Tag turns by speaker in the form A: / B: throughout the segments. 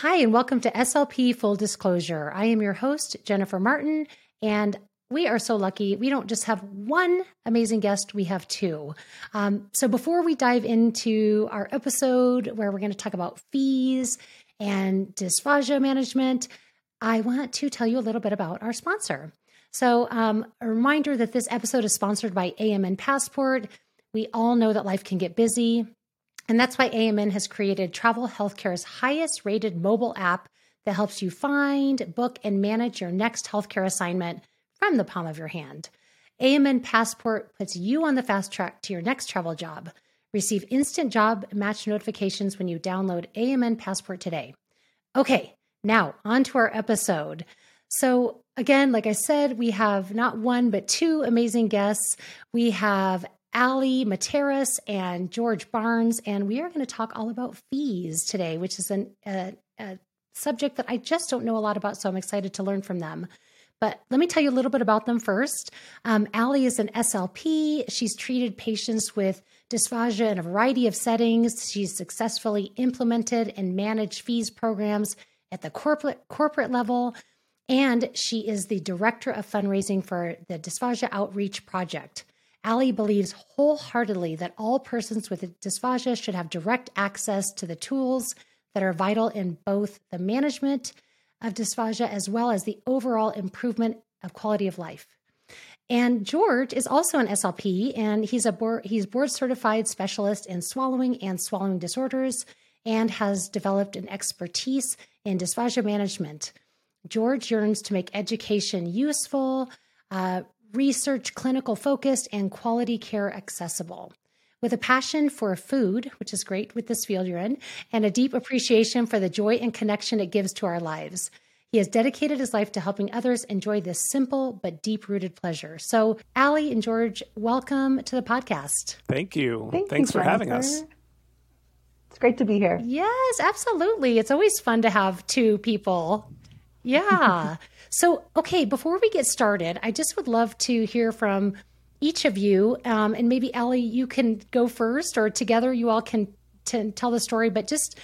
A: Hi, and welcome to SLP Full Disclosure. I am your host, Jennifer Martin, and we are so lucky. We don't just have one amazing guest, we have two. Um, so, before we dive into our episode where we're going to talk about FEES and dysphagia management, I want to tell you a little bit about our sponsor. So, um, a reminder that this episode is sponsored by AMN Passport. We all know that life can get busy, and that's why AMN has created Travel Healthcare's highest rated mobile app that helps you find, book, and manage your next healthcare assignment from the palm of your hand. AMN Passport puts you on the fast track to your next travel job. Receive instant job match notifications when you download AMN Passport today. Okay, now on to our episode. So, again, like I said, we have not one, but two amazing guests. We have Allie Mataras and George Barnes, and we are going to talk all about FEES today, which is an, a, a subject that I just don't know a lot about. So I'm excited to learn from them. But let me tell you a little bit about them first. Um, is an SLP. She's treated patients with dysphagia in a variety of settings. She's successfully implemented and managed FEES programs at the corporate corporate level. And she is the director of fundraising for the Dysphagia Outreach Project. Allie believes wholeheartedly that all persons with dysphagia should have direct access to the tools that are vital in both the management of dysphagia as well as the overall improvement of quality of life. And George is also an SLP, and he's a board, he's board certified specialist in swallowing and swallowing disorders, and has developed an expertise in dysphagia management. George yearns to make education useful, uh, research clinical focused, and quality care accessible. With a passion for food, which is great with this field you're in, and a deep appreciation for the joy and connection it gives to our lives. He has dedicated his life to helping others enjoy this simple but deep rooted pleasure. So, Allie and George, welcome to the podcast.
B: Thank you. Thank Thanks you, for having us.
C: It's great to be here.
A: Yes, absolutely. It's always fun to have two people. Yeah. So, okay, before we get started, I just would love to hear from each of you. Um, and maybe Allie, you can go first, or together you all can t- tell the story. But just,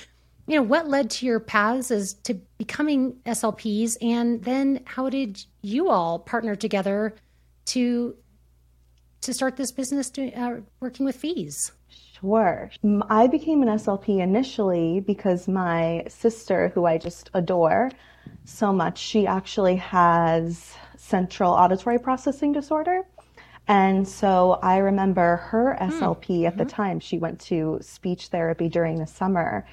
A: you know, what led to your paths as to becoming SLPs? And then how did you all partner together to to start this business doing, uh, working with fees?
C: Sure. I became an SLP initially because my sister, who I just adore, so much. She actually has central auditory processing disorder. And so I remember her SLP mm-hmm. at the mm-hmm. time. She went to speech therapy during the summer.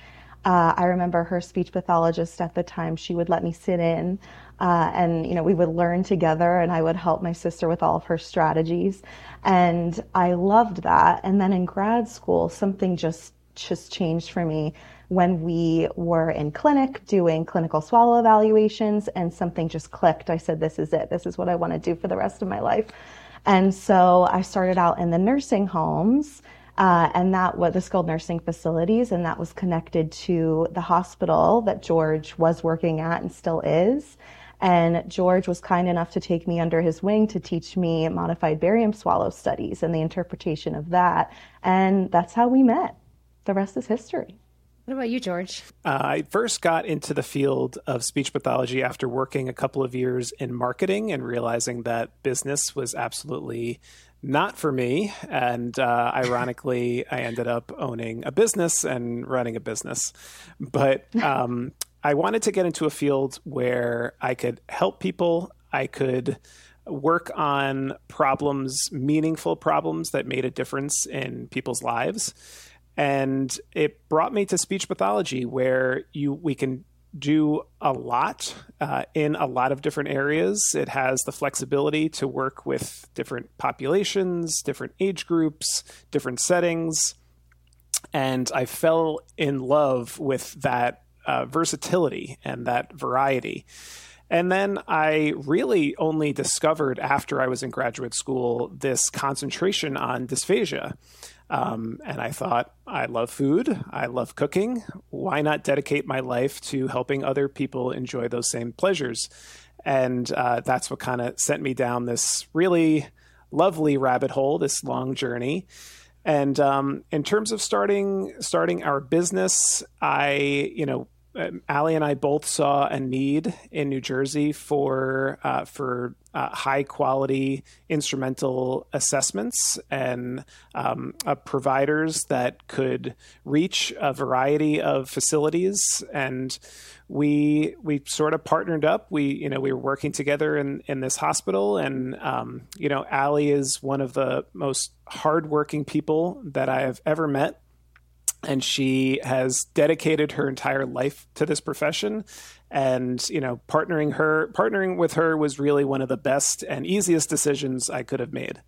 C: Uh, I remember her speech pathologist at the time. She would let me sit in, uh, and you know we would learn together, and I would help my sister with all of her strategies, and I loved that. And then in grad school, something just just changed for me when we were in clinic doing clinical swallow evaluations and something just clicked. I said, this is it. This is what I want to do for the rest of my life. And so I started out in the nursing homes. Uh, and that was the skilled nursing facilities, and that was connected to the hospital that George was working at and still is. And George was kind enough to take me under his wing to teach me modified barium swallow studies and the interpretation of that. And that's how we met. The rest is history.
A: What about you, George?
B: Uh, I first got into the field of speech pathology after working a couple of years in marketing and realizing that business was absolutely not for me. And uh, ironically, I ended up owning a business and running a business. But um, I wanted to get into a field where I could help people. I could work on problems, meaningful problems that made a difference in people's lives and it brought me to speech pathology where you we can do a lot uh, in a lot of different areas. It has the flexibility to work with different populations different age groups different settings. And i fell in love with that uh, versatility and that variety. And then I really only discovered after I was in graduate school this concentration on dysphagia. Um, and I thought, I love food. I love cooking. Why not dedicate my life to helping other people enjoy those same pleasures? And uh, that's what kind of sent me down this really lovely rabbit hole, this long journey. And um, in terms of starting starting our business, I you know Allie and I both saw a need in New Jersey for uh, for uh, high quality instrumental assessments and um, uh, providers that could reach a variety of facilities. And we we sort of partnered up. We you know we were working together in in this hospital. And um, you know Allie is one of the most hardworking people that I have ever met and she has dedicated her entire life to this profession and you know partnering her partnering with her was really one of the best and easiest decisions i could have made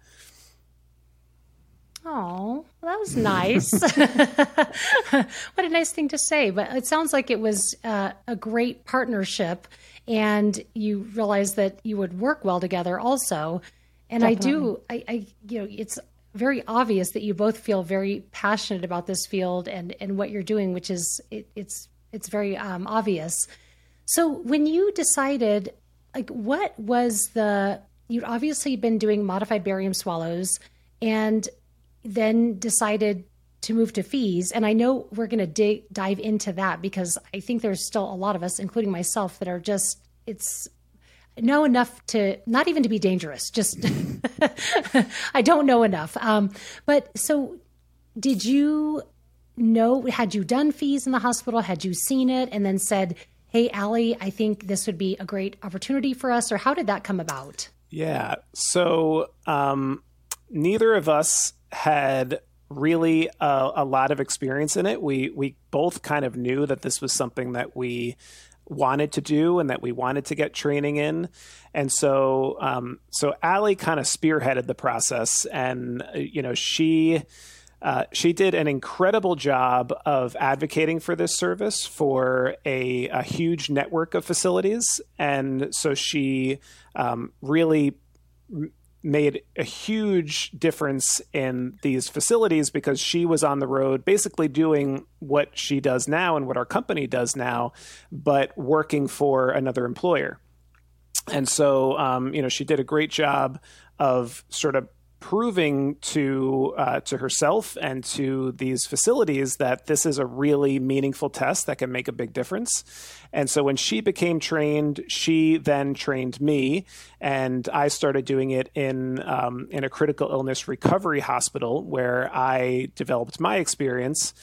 A: Oh, that was nice. what a nice thing to say. But it sounds like it was uh, a great partnership, and you realized that you would work well together also. And Definitely. I do, I, I, you know, it's very obvious that you both feel very passionate about this field and and what you're doing, which is it, it's it's very um, obvious. So when you decided, like, what was the you'd obviously been doing modified barium swallows, and then decided to move to FEES. And I know we're going to dig dive into that because I think there's still a lot of us, including myself, that are just it's know enough to not even to be dangerous. Just I don't know enough. Um, but so, did you know? Had you done FEES in the hospital? Had you seen it and then said, "Hey, Allie, I think this would be a great opportunity for us"? Or how did that come about?
B: Yeah. So um, neither of us had really a, a, lot of experience in it. We we both kind of knew that this was something that we wanted to do and that we wanted to get training in. And so, um, so Allie kind of spearheaded the process, and uh, you know she. Uh, she did an incredible job of advocating for this service for a, a huge network of facilities. And so she um, really made a huge difference in these facilities because she was on the road basically doing what she does now and what our company does now, but working for another employer. And so, um, you know, she did a great job of sort of proving to uh, to herself and to these facilities that this is a really meaningful test that can make a big difference. And so when she became trained, she then trained me, and I started doing it in um, in a critical illness recovery hospital where I developed my experience.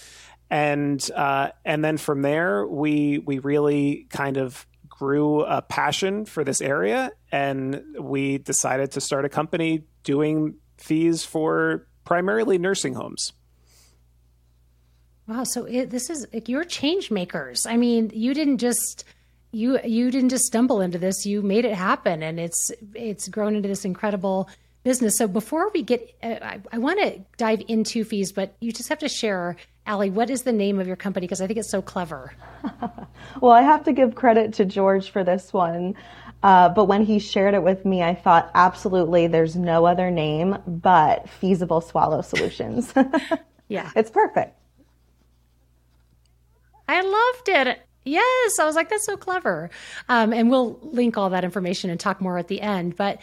B: And uh, and then from there, we we really kind of grew a passion for this area and we decided to start a company doing FEES for primarily nursing homes.
A: Wow, so it, this is like you're change makers. I mean, you didn't just you you didn't just stumble into this. You made it happen, and it's it's grown into this incredible business. So before we get, uh, I, I want to dive into FEES, but you just have to share, Allie, what is the name of your company? Because I think it's so clever.
C: well, I have to give credit to George for this one. Uh, but when he shared it with me, I thought, absolutely, there's no other name but Feesible Swallow Solutions.
A: yeah.
C: It's perfect.
A: I loved it. Yes. I was like, that's so clever. Um, and we'll link all that information and talk more at the end. But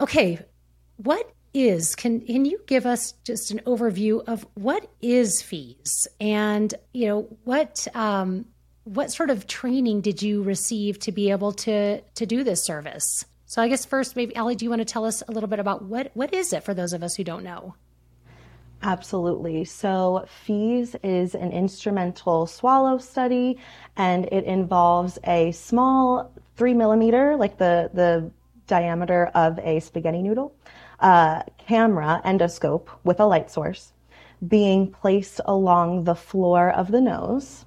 A: okay, what is can can you give us just an overview of what is FEES and you know what um, what sort of training did you receive to be able to to do this service? So I guess first, maybe Allie, do you want to tell us a little bit about what what is it for those of us who don't know?
C: Absolutely. So, FEES is an instrumental swallow study, and it involves a small three millimeter, like the, the diameter of a spaghetti noodle, uh, camera endoscope with a light source being placed along the floor of the nose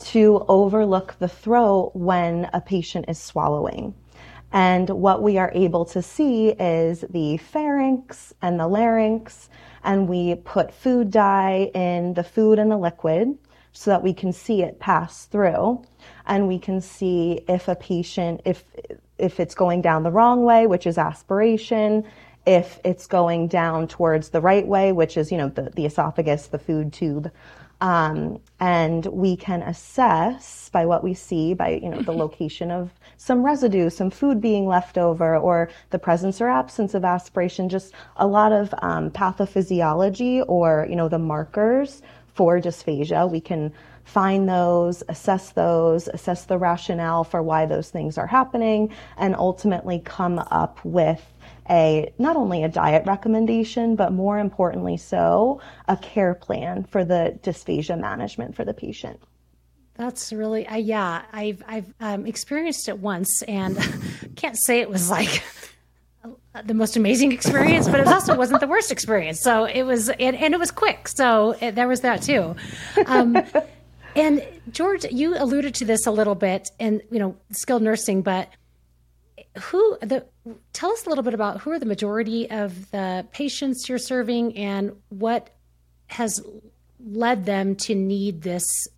C: to overlook the throat when a patient is swallowing. And what we are able to see is the pharynx and the larynx, and we put food dye in the food and the liquid so that we can see it pass through. And we can see if a patient, if, if it's going down the wrong way, which is aspiration, if it's going down towards the right way, which is, you know, the, the esophagus, the food tube, um, and we can assess by what we see, by you know the location of some residue, some food being left over, or the presence or absence of aspiration. Just a lot of um, pathophysiology, or you know the markers for dysphagia. We can find those, assess those, assess the rationale for why those things are happening, and ultimately come up with a not only a diet recommendation, but more importantly so, a care plan for the dysphagia management for the patient.
A: That's really, uh, yeah, I've I've um, experienced it once, and can't say it was like the most amazing experience, but it also wasn't the worst experience. So it was, and, and it was quick. So it, there was that too. Um, and George, you alluded to this a little bit, and you know, skilled nursing, but who the tell us a little bit about who are the majority of the patients you're serving and what has led them to need this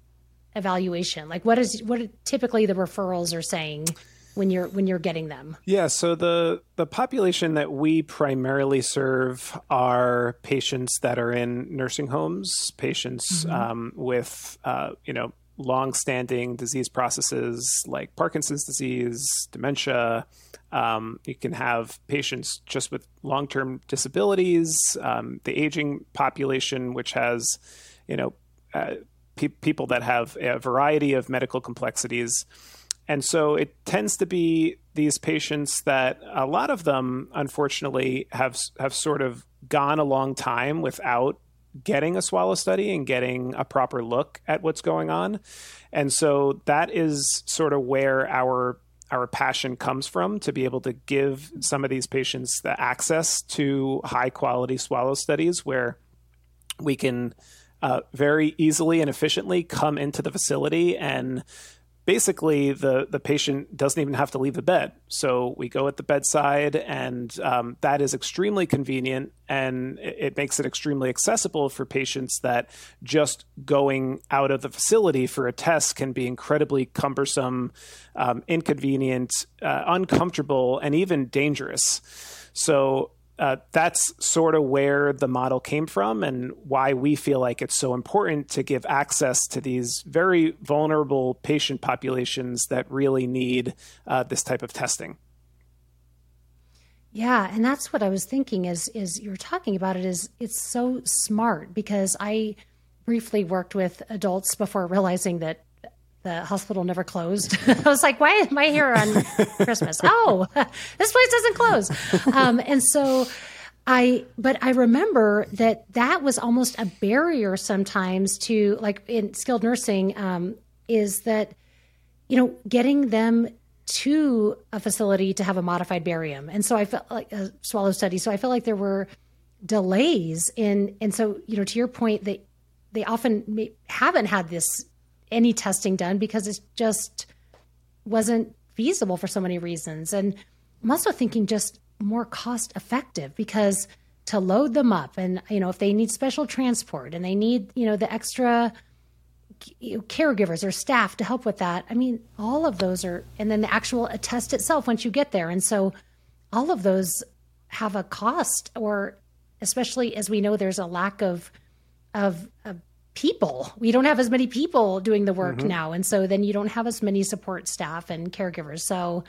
A: evaluation like what is what typically the referrals are saying when you're when you're getting them
B: yeah so the the population that we primarily serve are patients that are in nursing homes patients mm-hmm. um, with uh, you know long-standing disease processes like Parkinson's disease, dementia. Um, you can have patients just with long-term disabilities, um, the aging population, which has, you know, uh, pe- people that have a variety of medical complexities. And so it tends to be these patients that a lot of them, unfortunately, have have sort of gone a long time without getting a swallow study and getting a proper look at what's going on. And so that is sort of where our our passion comes from to be able to give some of these patients the access to high quality swallow studies where we can uh, very easily and efficiently come into the facility and basically the the patient doesn't even have to leave the bed. So we go at the bedside, and um, that is extremely convenient, and it, makes it extremely accessible for patients that just going out of the facility for a test can be incredibly cumbersome, um, inconvenient, uh, uncomfortable, and even dangerous. So uh, that's sort of where the model came from and why we feel like it's so important to give access to these very vulnerable patient populations that really need uh, this type of testing.
A: Yeah, and that's what I was thinking is is you're talking about it is it's so smart because I briefly worked with adults before realizing that the hospital never closed. I was like, why am I here on Christmas? Oh, this place doesn't close. Um, and so I, but I remember that that was almost a barrier sometimes to like in skilled nursing, um, is that, you know, getting them to a facility to have a modified barium. And so I felt like a swallow study. So I felt like there were delays in, and so, you know, to your point that they often may, haven't had this any testing done because it just wasn't feasible for so many reasons. And I'm also thinking just more cost effective because to load them up and you know if they need special transport and they need you know the extra caregivers or staff to help with that i mean all of those are and then the actual test itself once you get there and so all of those have a cost or especially as we know there's a lack of of, of people. We don't have as many people doing the work mm-hmm. now. And so then you don't have as many support staff and caregivers. So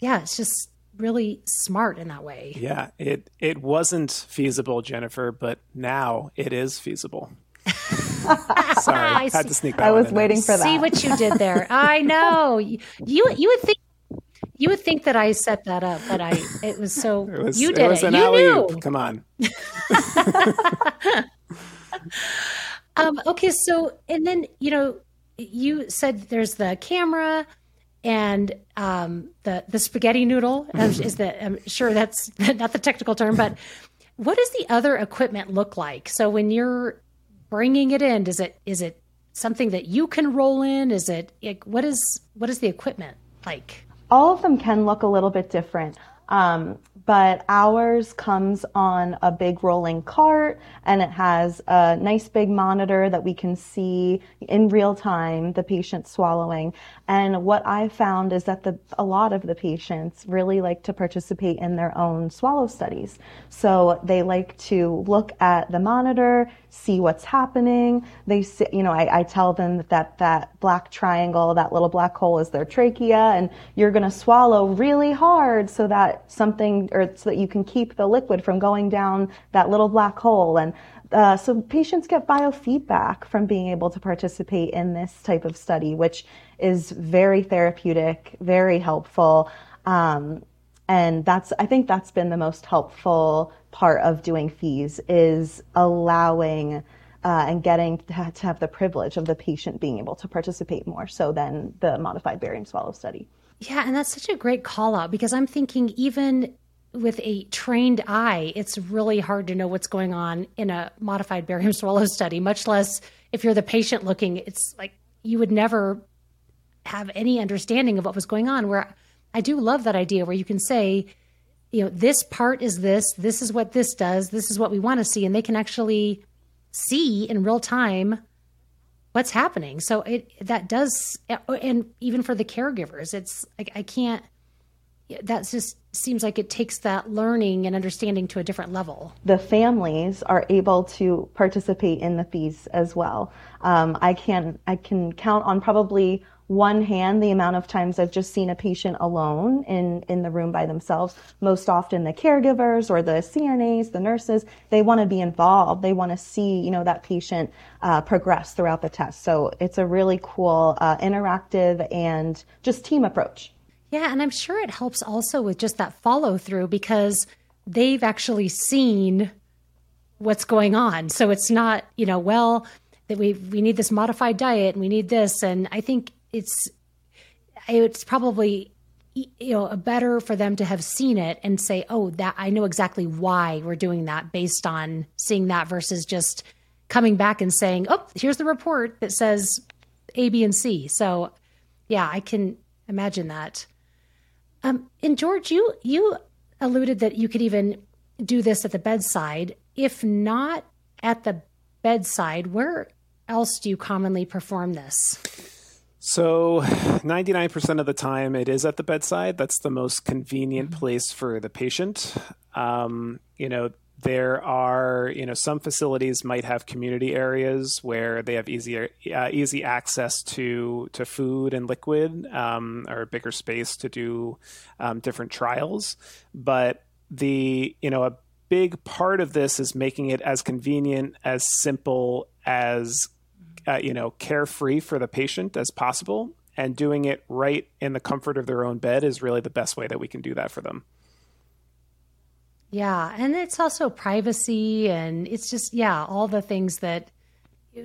A: yeah, it's just really smart in that way.
B: Yeah, it it wasn't feasible, Jennifer, but now it is feasible. Sorry, I had to sneak that.
C: I was waiting for that.
A: See what you did there. I know you. You would think you would think that I set that up, but I it was so it was, you did it. it. you knew.
B: Come on.
A: Um, okay, so and then you know you said there's the camera and um, the the spaghetti noodle is the I'm sure that's not the technical term, but what does the other equipment look like? So when you're bringing it in, does it is it something that you can roll in? Is it what is what is the equipment like?
C: All of them can look a little bit different. Um, but ours comes on a big rolling cart and it has a nice big monitor that we can see in real time the patient swallowing. And what I found is that the, a lot of the patients really like to participate in their own swallow studies. So they like to look at the monitor, see what's happening. They, you know, I, I tell them that, that that black triangle, that little black hole is their trachea and you're going to swallow really hard so that something, or so that you can keep the liquid from going down that little black hole. And Uh, so patients get biofeedback from being able to participate in this type of study, which is very therapeutic, very helpful. Um, and that's, I think that's been the most helpful part of doing FEES is allowing uh, and getting to have the privilege of the patient being able to participate more so than the modified barium swallow study.
A: Yeah, and that's such a great call out because I'm thinking even with a trained eye, it's really hard to know what's going on in a modified barium swallow study, much less if you're the patient looking. It's like you would never have any understanding of what was going on. Where I do love that idea where you can say, you know, this part is this, this is what this does, this is what we want to see, and they can actually see in real time what's happening. So it that does, and even for the caregivers, it's like I can't. That just seems like it takes that learning and understanding to a different level.
C: The families are able to participate in the FEES as well. Um, I can I can count on probably one hand the amount of times I've just seen a patient alone in, in the room by themselves. Most often the caregivers or the CNAs, the nurses, they want to be involved. They want to see, you know, that patient uh, progress throughout the test. So it's a really cool, uh, interactive and just team approach.
A: Yeah, and I'm sure it helps also with just that follow through because they've actually seen what's going on. So it's not, you know, well, that we we need this modified diet and we need this and I think it's it's probably you know better for them to have seen it and say oh that i know exactly why we're doing that based on seeing that versus just coming back and saying oh here's the report that says a b and c so yeah i can imagine that. Um, and george you you alluded that you could even do this at the bedside. If not at the bedside where else do you commonly perform this
B: so, 99% of the time, it is at the bedside. That's the most convenient mm-hmm. place for the patient. Um, you know, there are, you know, some facilities might have community areas where they have easier, uh, easy access to to food and liquid, um, or a bigger space to do um, different trials. But the, you know, a big part of this is making it as convenient, as simple as uh, you know, carefree for the patient as possible. And doing it right in the comfort of their own bed is really the best way that we can do that for them.
A: Yeah. And it's also privacy and it's just, yeah, all the things that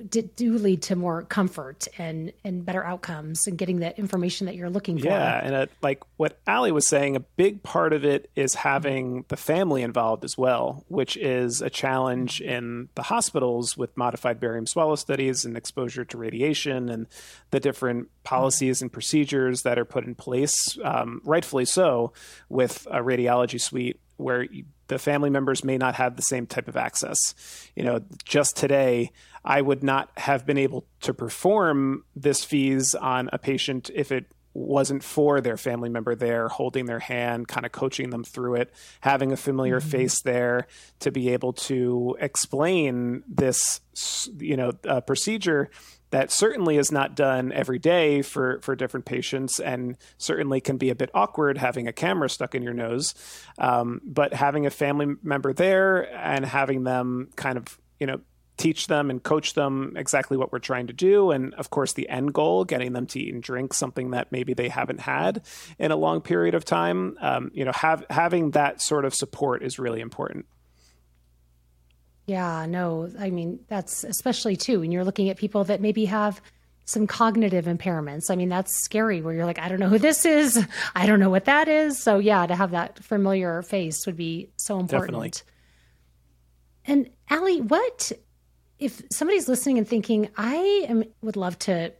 A: do lead to more comfort and and better outcomes and getting the information that you're looking for.
B: Yeah, and uh, like what Allie was saying, a big part of it is having the family involved as well, which is a challenge in the hospitals with modified barium swallow studies and exposure to radiation and the different policies and procedures that are put in place, um, rightfully so, with a radiology suite where the family members may not have the same type of access. You know, just today I would not have been able to perform this FEES on a patient if it wasn't for their family member there holding their hand kind of coaching them through it having a familiar mm-hmm. face there to be able to explain this you know uh, procedure that certainly is not done every day for for different patients and certainly can be a bit awkward having a camera stuck in your nose um, but having a family member there and having them kind of you know teach them and coach them exactly what we're trying to do. And of course, the end goal, getting them to eat and drink something that maybe they haven't had in a long period of time. Um, you know, have, having that sort of support is really important.
A: Yeah, no, I mean, that's especially too when you're looking at people that maybe have some cognitive impairments. I mean, that's scary where you're like, I don't know who this is. I don't know what that is. So, yeah, to have that familiar face would be so important. Definitely. And Allie, what if somebody's listening and thinking, I am, would love to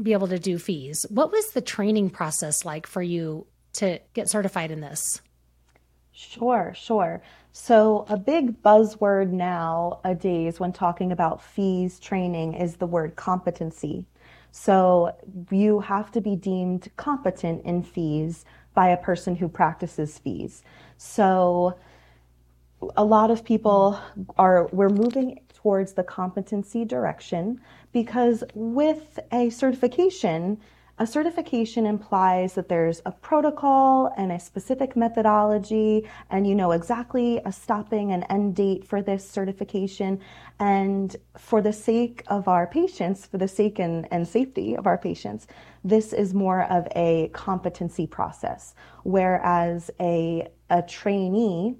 A: be able to do FEES, what was the training process like for you to get certified in this?
C: Sure, sure. So, a big buzzword nowadays when talking about FEES training is the word competency. So, you have to be deemed competent in FEES by a person who practices FEES. So, a lot of people are, we're moving towards the competency direction because with a certification, a certification implies that there's a protocol and a specific methodology, and you know exactly a stopping and end date for this certification. And for the sake of our patients, for the sake and, and safety of our patients, this is more of a competency process, whereas a, a trainee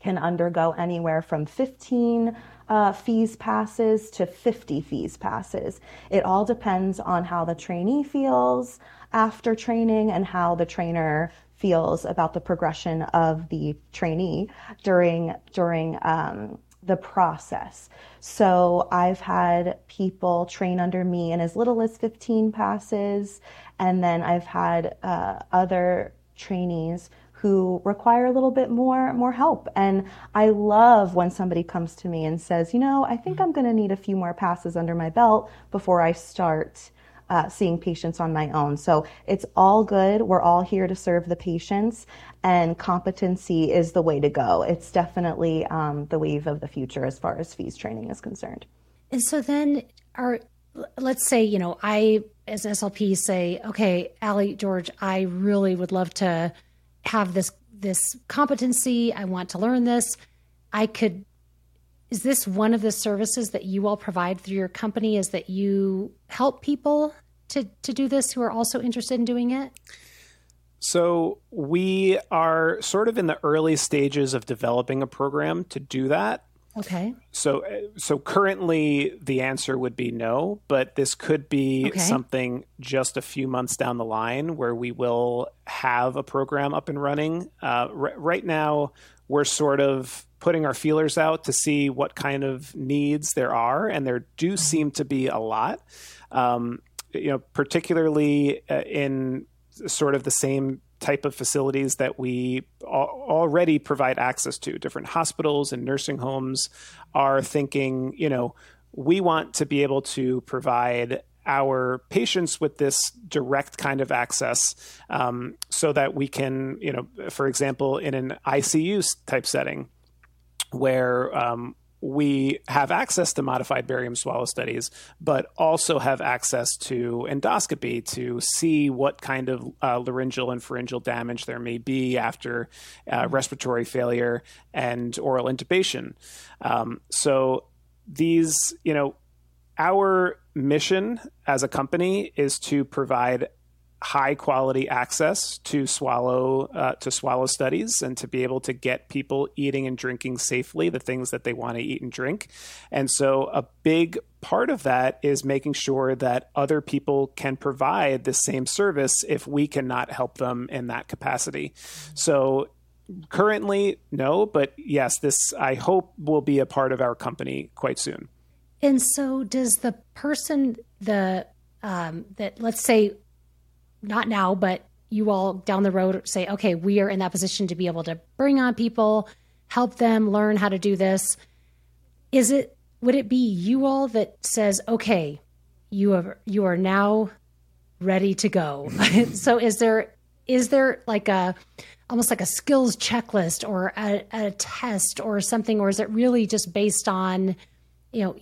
C: can undergo anywhere from 15 uh, FEES passes to 50 FEES passes. It all depends on how the trainee feels after training and how the trainer feels about the progression of the trainee during during um, the process. So I've had people train under me in as little as 15 passes, and then I've had uh, other trainees who require a little bit more more help. And I love when somebody comes to me and says, you know, I think I'm going to need a few more passes under my belt before I start. Uh, seeing patients on my own. So it's all good. We're all here to serve the patients, and competency is the way to go. It's definitely um, the wave of the future as far as FEES training is concerned.
A: And so then, our let's say you know I as SLP say, okay, Allie George, I really would love to have this this competency. I want to learn this. I could. Is this one of the services that you all provide through your company? Is that you help people to to do this who are also interested in doing it?
B: So we are sort of in the early stages of developing a program to do that.
A: Okay.
B: So, so currently the answer would be no, but this could be okay. something just a few months down the line where we will have a program up and running. Uh, r- right now, we're sort of putting our feelers out to see what kind of needs there are, and there do mm-hmm. seem to be a lot. Um, you know, particularly uh, in sort of the same type of facilities that we already provide access to. Different hospitals and nursing homes are thinking, you know, we want to be able to provide our patients with this direct kind of access um, so that we can, you know, for example, in an ICU type setting where um, we have access to modified barium swallow studies, but also have access to endoscopy to see what kind of uh, laryngeal and pharyngeal damage there may be after uh, mm-hmm. respiratory failure and oral intubation. Um, so these, you know, our mission as a company is to provide high quality access to swallow uh, to swallow studies and to be able to get people eating and drinking safely the things that they want to eat and drink. And so a big part of that is making sure that other people can provide the same service if we cannot help them in that capacity. So currently no but yes this i hope will be a part of our company quite soon
A: and so does the person the um, that let's say not now, but you all down the road say, okay, we are in that position to be able to bring on people, help them learn how to do this. Is it would it be you all that says, okay, you have you are now ready to go? so is there is there like a almost like a skills checklist or a, a test or something, or is it really just based on you know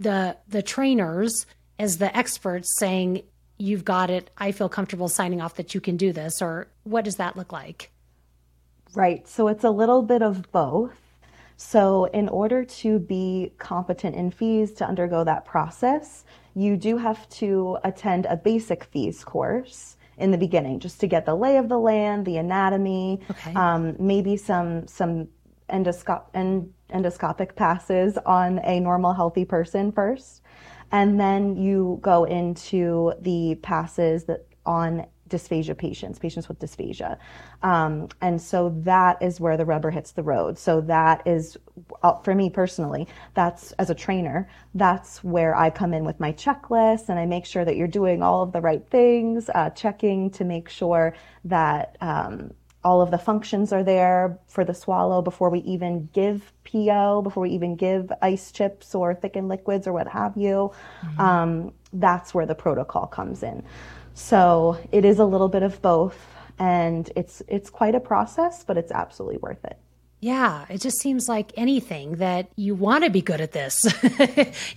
A: the the trainers as the experts saying you've got it. I feel comfortable signing off that you can do this, or what does that look like?
C: Right. So it's a little bit of both. So, in order to be competent in FEES to undergo that process, you do have to attend a basic FEES course in the beginning, just to get the lay of the land, the anatomy, okay. um, maybe some some endoscop- end- endoscopic passes on a normal healthy person first. And then you go into the passes that on dysphagia patients, patients with dysphagia. Um, and so that is where the rubber hits the road. So that is, uh, for me personally, that's as a trainer, that's where I come in with my checklist and I make sure that you're doing all of the right things, uh, checking to make sure that um, all of the functions are there for the swallow before we even give PO, before we even give ice chips or thickened liquids or what have you. Mm-hmm. Um, that's where the protocol comes in. So it is a little bit of both, and it's it's quite a process, but it's absolutely worth it.
A: Yeah, it just seems like anything that you want to be good at this.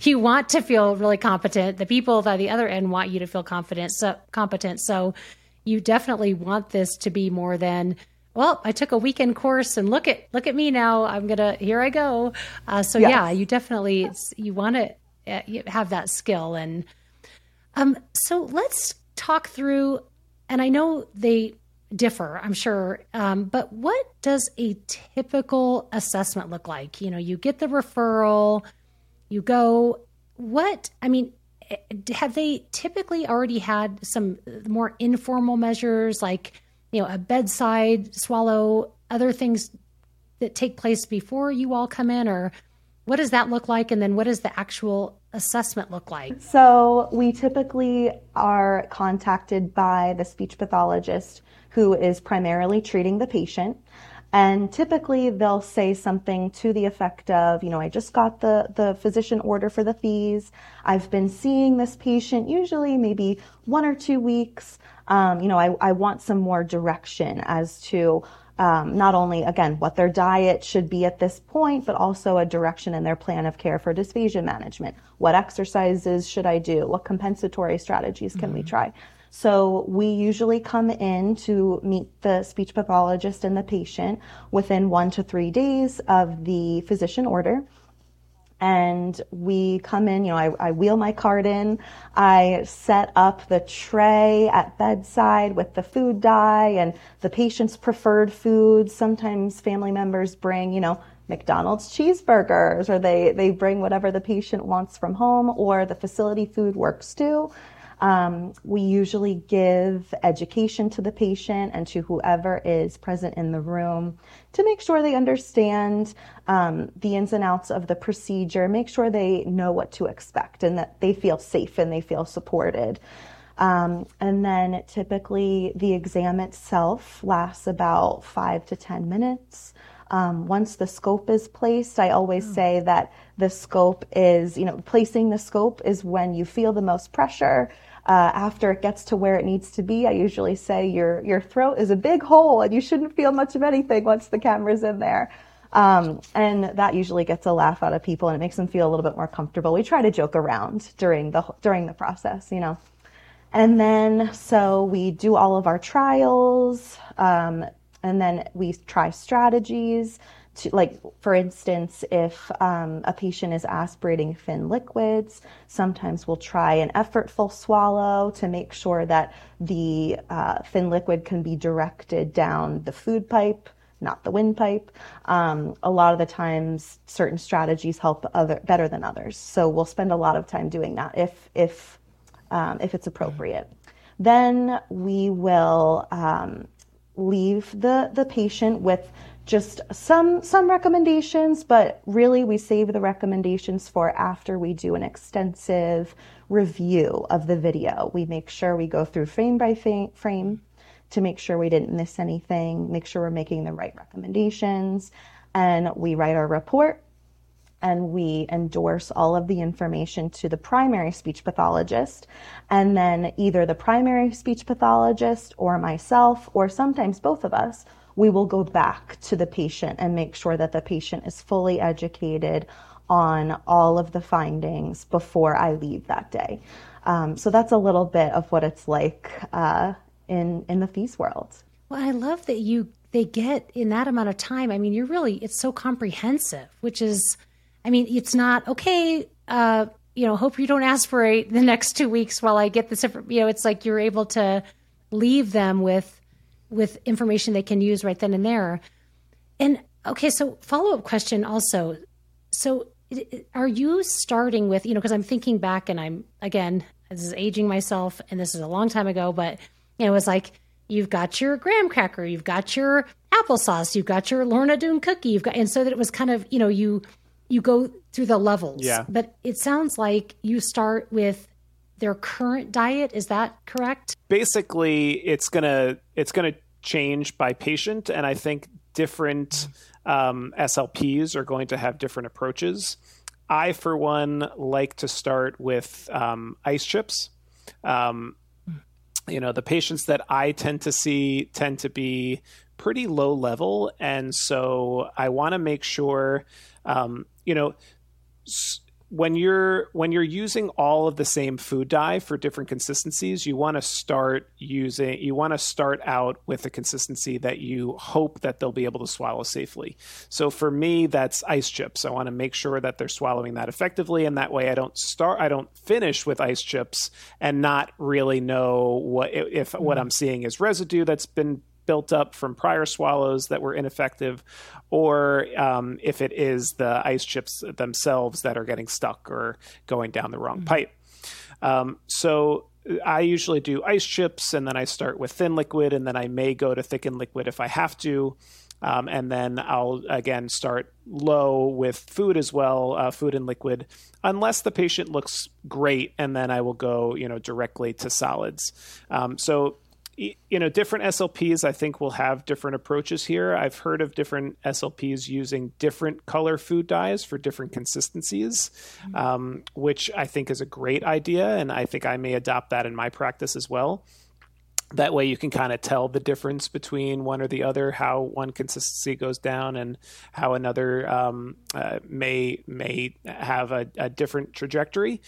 A: you want to feel really competent. The people at the other end want you to feel confident, so competent. So you definitely want this to be more than well i took a weekend course and look at look at me now. I'm gonna here i go. Uh, so yes. yeah you definitely you want to uh, have that skill. And um so let's talk through and i know they differ i'm sure um, but what does a typical assessment look like? You know you get the referral you go what i mean have they typically already had some more informal measures like you know, a bedside swallow, other things that take place before you all come in, or what does that look like? And then what does the actual assessment look like?
C: So we typically are contacted by the speech pathologist who is primarily treating the patient. And typically they'll say something to the effect of, you know, I just got the, the physician order for the FEES. I've been seeing this patient usually maybe one or two weeks um, you know, I, I want some more direction as to um, not only, again, what their diet should be at this point, but also a direction in their plan of care for dysphagia management. What exercises should I do? What compensatory strategies can mm-hmm. we try? So we usually come in to meet the speech pathologist and the patient within one to three days of the physician order and we come in, you know, I, I, wheel my cart in, I set up the tray at bedside with the food dye and the patient's preferred foods. Sometimes family members bring, you know, McDonald's cheeseburgers or they, they bring whatever the patient wants from home or the facility food works too. Um, we usually give education to the patient and to whoever is present in the room to make sure they understand um, the ins and outs of the procedure, make sure they know what to expect and that they feel safe and they feel supported. Um, and then typically the exam itself lasts about five to 10 minutes. Um, once the scope is placed, I always oh. say that the scope is, you know, placing the scope is when you feel the most pressure. Uh, after it gets to where it needs to be, I usually say your your throat is a big hole and you shouldn't feel much of anything once the camera's in there. Um, and that usually gets a laugh out of people and it makes them feel a little bit more comfortable. We try to joke around during the during the process, you know. And then so we do all of our trials, um, and then we try strategies to like for instance if um, a patient is aspirating thin liquids sometimes we'll try an effortful swallow to make sure that the uh, thin liquid can be directed down the food pipe not the windpipe um, a lot of the times certain strategies help other better than others. So we'll spend a lot of time doing that if if um, if it's appropriate. Then we will um, leave the the patient with just some some recommendations, but really we save the recommendations for after we do an extensive review of the video. We make sure we go through frame by frame to make sure we didn't miss anything, make sure we're making the right recommendations, and we write our report and we endorse all of the information to the primary speech pathologist. And then either the primary speech pathologist or myself, or sometimes both of us, we will go back to the patient and make sure that the patient is fully educated on all of the findings before I leave that day. Um, so that's a little bit of what it's like uh, in in the FEES world.
A: Well, I love that you they get in that amount of time. I mean, you're really it's so comprehensive, which is, I mean, it's not okay. Uh, you know, hope you don't aspirate the next two weeks while I get this. You know, it's like you're able to leave them with with information they can use right then and there. And okay, so follow up question also. So are you starting with, you know, because I'm thinking back and I'm, again, this is aging myself and this is a long time ago, but, you know, it was like, you've got your graham cracker, you've got your applesauce, you've got your Lorna Doone cookie, you've got, and so that it was kind of, you know, you, you go through the levels.
B: Yeah.
A: But it sounds like you start with their current diet. Is that correct?
B: Basically, it's gonna it's gonna change by patient, and I think different um, SLPs are going to have different approaches. I, for one, like to start with um, ice chips. Um, you know, the patients that I tend to see tend to be pretty low level, and so I want to make sure, um, you know. S- when you're when you're using all of the same food dye for different consistencies you want to start using you want to start out with a consistency that you hope that they'll be able to swallow safely so for me that's ice chips i want to make sure that they're swallowing that effectively and that way i don't start i don't finish with ice chips and not really know what if mm-hmm. what i'm seeing is residue that's been built up from prior swallows that were ineffective, or um, if it is the ice chips themselves that are getting stuck or going down the wrong mm-hmm. pipe. Um, so I usually do ice chips, and then I start with thin liquid, and then I may go to thickened liquid if I have to. Um, and then I'll again start low with food as well, uh, food and liquid, unless the patient looks great, and then I will go, you know, directly to solids. Um, so you know, different SLPs I think will have different approaches here. I've heard of different SLPs using different color food dyes for different consistencies, mm-hmm. um, which I think is a great idea, and I think I may adopt that in my practice as well. That way, you can kind of tell the difference between one or the other, how one consistency goes down, and how another um, uh, may may have a, a different trajectory.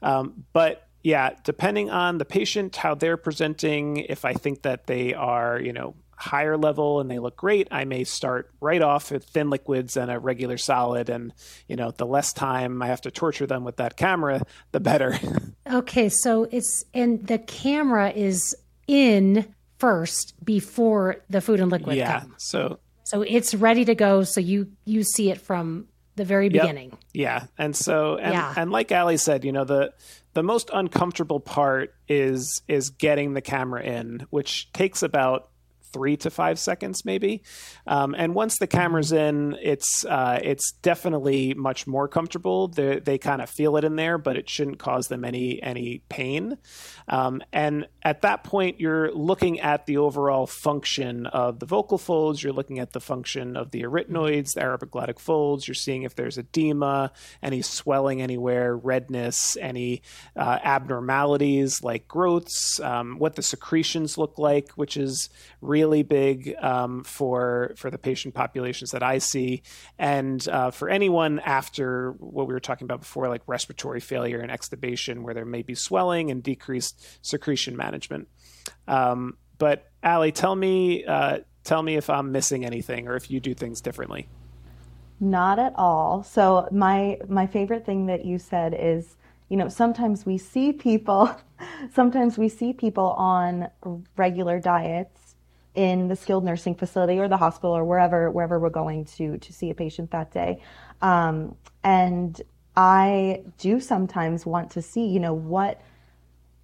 B: Um, but yeah, depending on the patient, how they're presenting, if I think that they are, you know, higher level and they look great, I may start right off with thin liquids and a regular solid. And, you know, the less time I have to torture them with that camera, the better.
A: okay. So it's, and the camera is in first before the food and liquid
B: yeah,
A: come.
B: So,
A: so it's ready to go. So you, you see it from the very beginning. Yep.
B: Yeah. And so, and, yeah. and like Allie said, you know, the, the most uncomfortable part is is getting the camera in, which takes about three to five seconds, maybe. Um, and once the camera's in, it's uh, it's definitely much more comfortable. They, they kind of feel it in there, but it shouldn't cause them any any pain. Um, and at that point, you're looking at the overall function of the vocal folds. You're looking at the function of the arytenoids, the aryepiglottic folds. You're seeing if there's edema, any swelling anywhere, redness, any uh, abnormalities like growths, um, what the secretions look like, which is really big um, for for the patient populations that I see, and uh, for anyone after what we were talking about before, like respiratory failure and extubation, where there may be swelling and decreased secretion management. Um, but Allie, tell me, uh, tell me if I'm missing anything or if you do things differently.
C: Not at all. So my my favorite thing that you said is, you know, sometimes we see people, sometimes we see people on regular diets in the skilled nursing facility or the hospital or wherever wherever we're going to to see a patient that day, um, and I do sometimes want to see, you know, what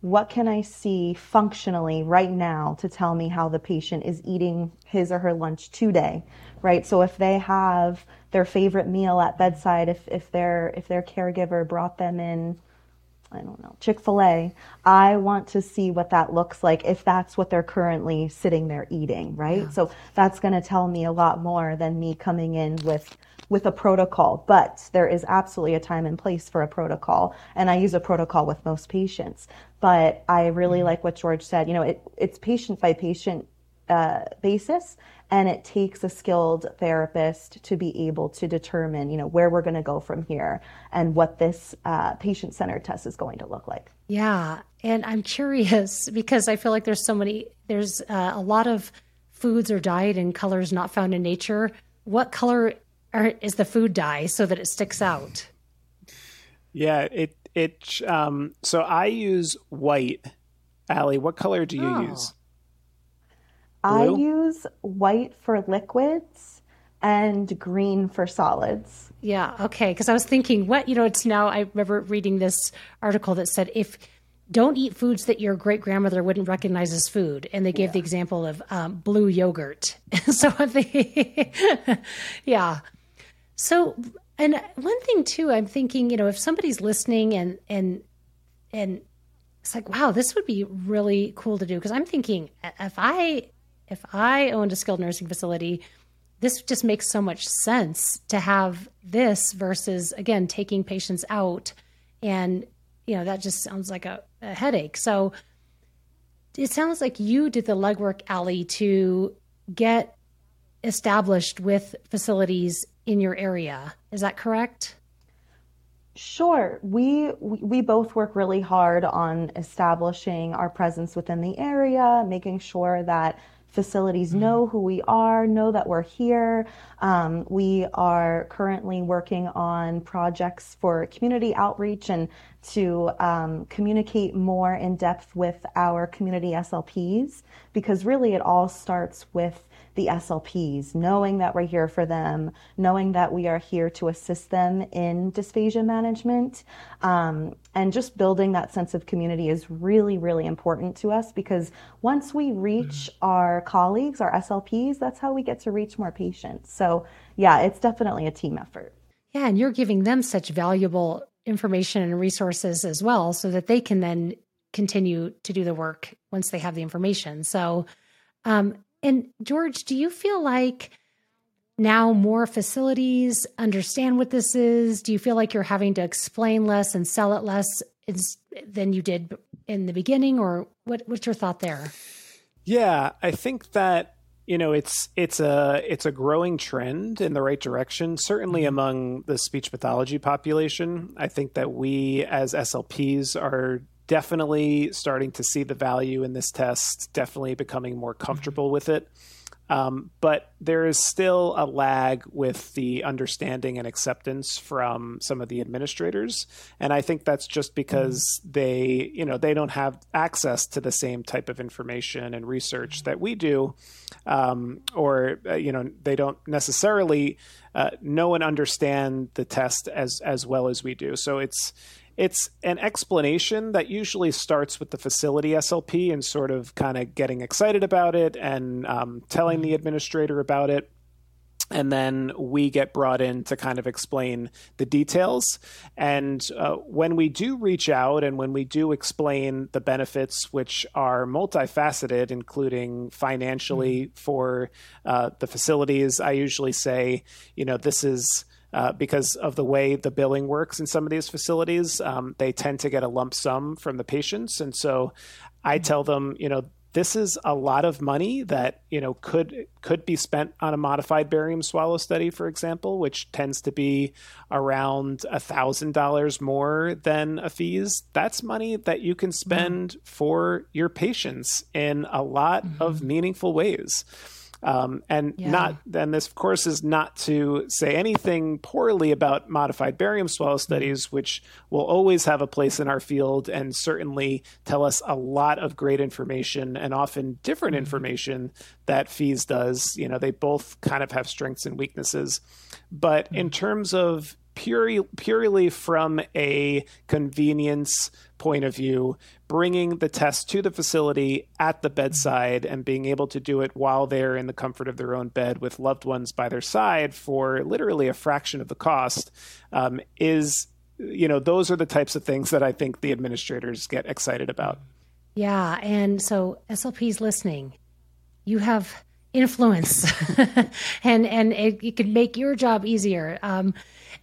C: what can I see functionally right now to tell me how the patient is eating his or her lunch today, right? So if they have their favorite meal at bedside, if, if their if their caregiver brought them in, I don't know, Chick-fil-A, I want to see what that looks like if that's what they're currently sitting there eating, right? Yeah. So that's going to tell me a lot more than me coming in with with a protocol, but there is absolutely a time and place for a protocol. And I use a protocol with most patients. But I really mm-hmm. like what George said. You know, it, it's patient by patient uh, basis, and it takes a skilled therapist to be able to determine, you know, where we're going to go from here and what this uh, patient-centered test is going to look like.
A: Yeah, and I'm curious because I feel like there's so many, there's uh, a lot of foods or diet and colors not found in nature. What color are, is the food dye so that it sticks out?
B: Yeah, it it um, so I use white. Allie, what color do you oh. use?
C: I use white for liquids and green for solids.
A: Yeah, okay. Because I was thinking, what you know, it's now. I remember reading this article that said if don't eat foods that your great grandmother wouldn't recognize as food, and they gave yeah. the example of um, blue yogurt. so they, yeah. So and one thing too, I'm thinking, you know, if somebody's listening and and and it's like, wow, this would be really cool to do because I'm thinking if I if I owned a skilled nursing facility, this just makes so much sense to have this versus again taking patients out and you know that just sounds like a, a headache. So it sounds like you did the legwork, Allie, to get established with facilities in your area. Is that correct?
C: Sure. We, we both work really hard on establishing our presence within the area, making sure that facilities mm-hmm. know who we are, know that we're here. Um, we are currently working on projects for community outreach and to um, communicate more in depth with our community SLPs because really it all starts with the SLPs, knowing that we're here for them, knowing that we are here to assist them in dysphagia management, um, and just building that sense of community is really, really important to us because once we reach our colleagues, our SLPs, that's how we get to reach more patients. So, yeah, it's definitely a team effort.
A: Yeah, and you're giving them such valuable information and resources as well so that they can then continue to do the work once they have the information. So, um, and George, do you feel like now more facilities understand what this is? Do you feel like you're having to explain less and sell it less than you did in the beginning, or what, what's your thought there?
B: Yeah, I think that you know it's it's a it's a growing trend in the right direction certainly mm-hmm. among the speech pathology population i think that we as slps are definitely starting to see the value in this test, definitely becoming more comfortable mm-hmm. with it. Um, but there is still a lag with the understanding and acceptance from some of the administrators, and I think that's just because mm-hmm. they, you know, they don't have access to the same type of information and research that we do, um, or uh, you know, they don't necessarily uh, know and understand the test as as well as we do. So it's it's an explanation that usually starts with the facility SLP and sort of kind of getting excited about it and um, telling the administrator about it. And then we get brought in to kind of explain the details. And uh, when we do reach out and when we do explain the benefits, which are multifaceted, including financially mm-hmm. for uh, the facilities, I usually say, you know, this is uh, because of the way the billing works in some of these facilities. Um, they tend to get a lump sum from the patients, and so I mm-hmm. tell them, you know, this is a lot of money that you know could could be spent on a modified barium swallow study, for example, which tends to be around a thousand dollars more than a FEES. That's money that you can spend mm-hmm. for your patients in a lot mm-hmm. of meaningful ways. Um, and yeah. not then this of course is not to say anything poorly about modified barium swallow mm-hmm. studies, which will always have a place in our field and certainly tell us a lot of great information and often different mm-hmm. information that FEES does. You know, they both kind of have strengths and weaknesses. But mm-hmm. in terms of purely purely from a convenience point of view, bringing the test to the facility at the bedside and being able to do it while they're in the comfort of their own bed with loved ones by their side for literally a fraction of the cost um, is, you know, those are the types of things that I think the administrators get excited about.
A: Yeah. And so SLPs listening, you have influence and and it, it can make your job easier um,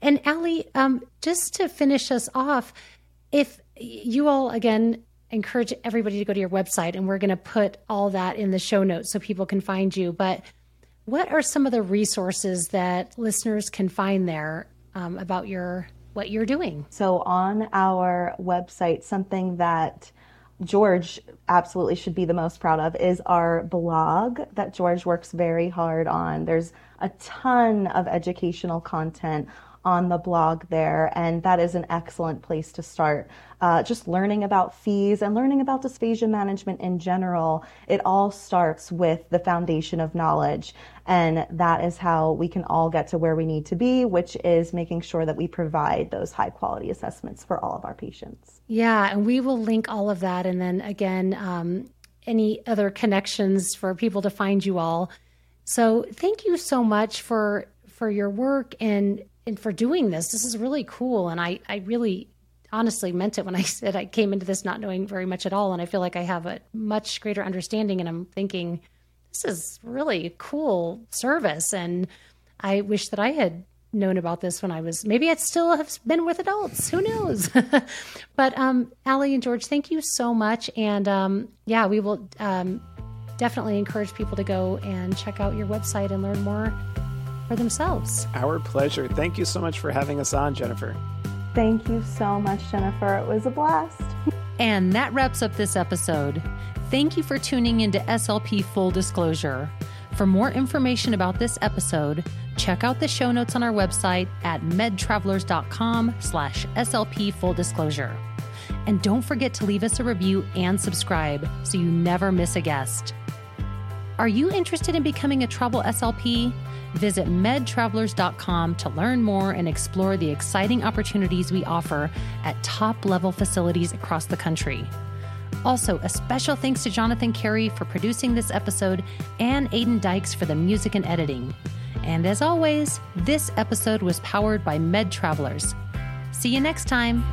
A: and Allie, um, just to finish us off, if you all again encourage everybody to go to your website, and we're going to put all that in the show notes so people can find you. But what are some of the resources that listeners can find there um, about your what you're doing?
C: So on our website, something that George absolutely should be the most proud of is our blog that George works very hard on. There's a ton of educational content on the blog there, and that is an excellent place to start. Uh, just learning about FEES and learning about dysphagia management in general, it all starts with the foundation of knowledge. And that is how we can all get to where we need to be, which is making sure that we provide those high quality assessments for all of our patients.
A: Yeah, and we will link all of that. And then again, um, any other connections for people to find you all. So thank you so much for for your work and and for doing this. This is really cool. And I, I really honestly meant it when I said I came into this not knowing very much at all. And I feel like I have a much greater understanding. And I'm thinking, this is really cool service. And I wish that I had known about this when I was maybe I'd still have been with adults. Who knows? but um Allie and George, thank you so much. And um yeah, we will um definitely encourage people to go and check out your website and learn more for themselves.
B: Our pleasure. Thank you so much for having us on, Jennifer.
C: Thank you so much, Jennifer. It was a blast.
A: And that wraps up this episode. Thank you for tuning into SLP Full Disclosure. For more information about this episode, check out the show notes on our website at medtravelers.com slash SLP Full Disclosure. And don't forget to leave us a review and subscribe so you never miss a guest. Are you interested in becoming a travel SLP? Visit medtravelers.com to learn more and explore the exciting opportunities we offer at top level facilities across the country. Also, a special thanks to Jonathan Carey for producing this episode and Aiden Dykes for the music and editing. And as always, this episode was powered by Med Travelers. See you next time.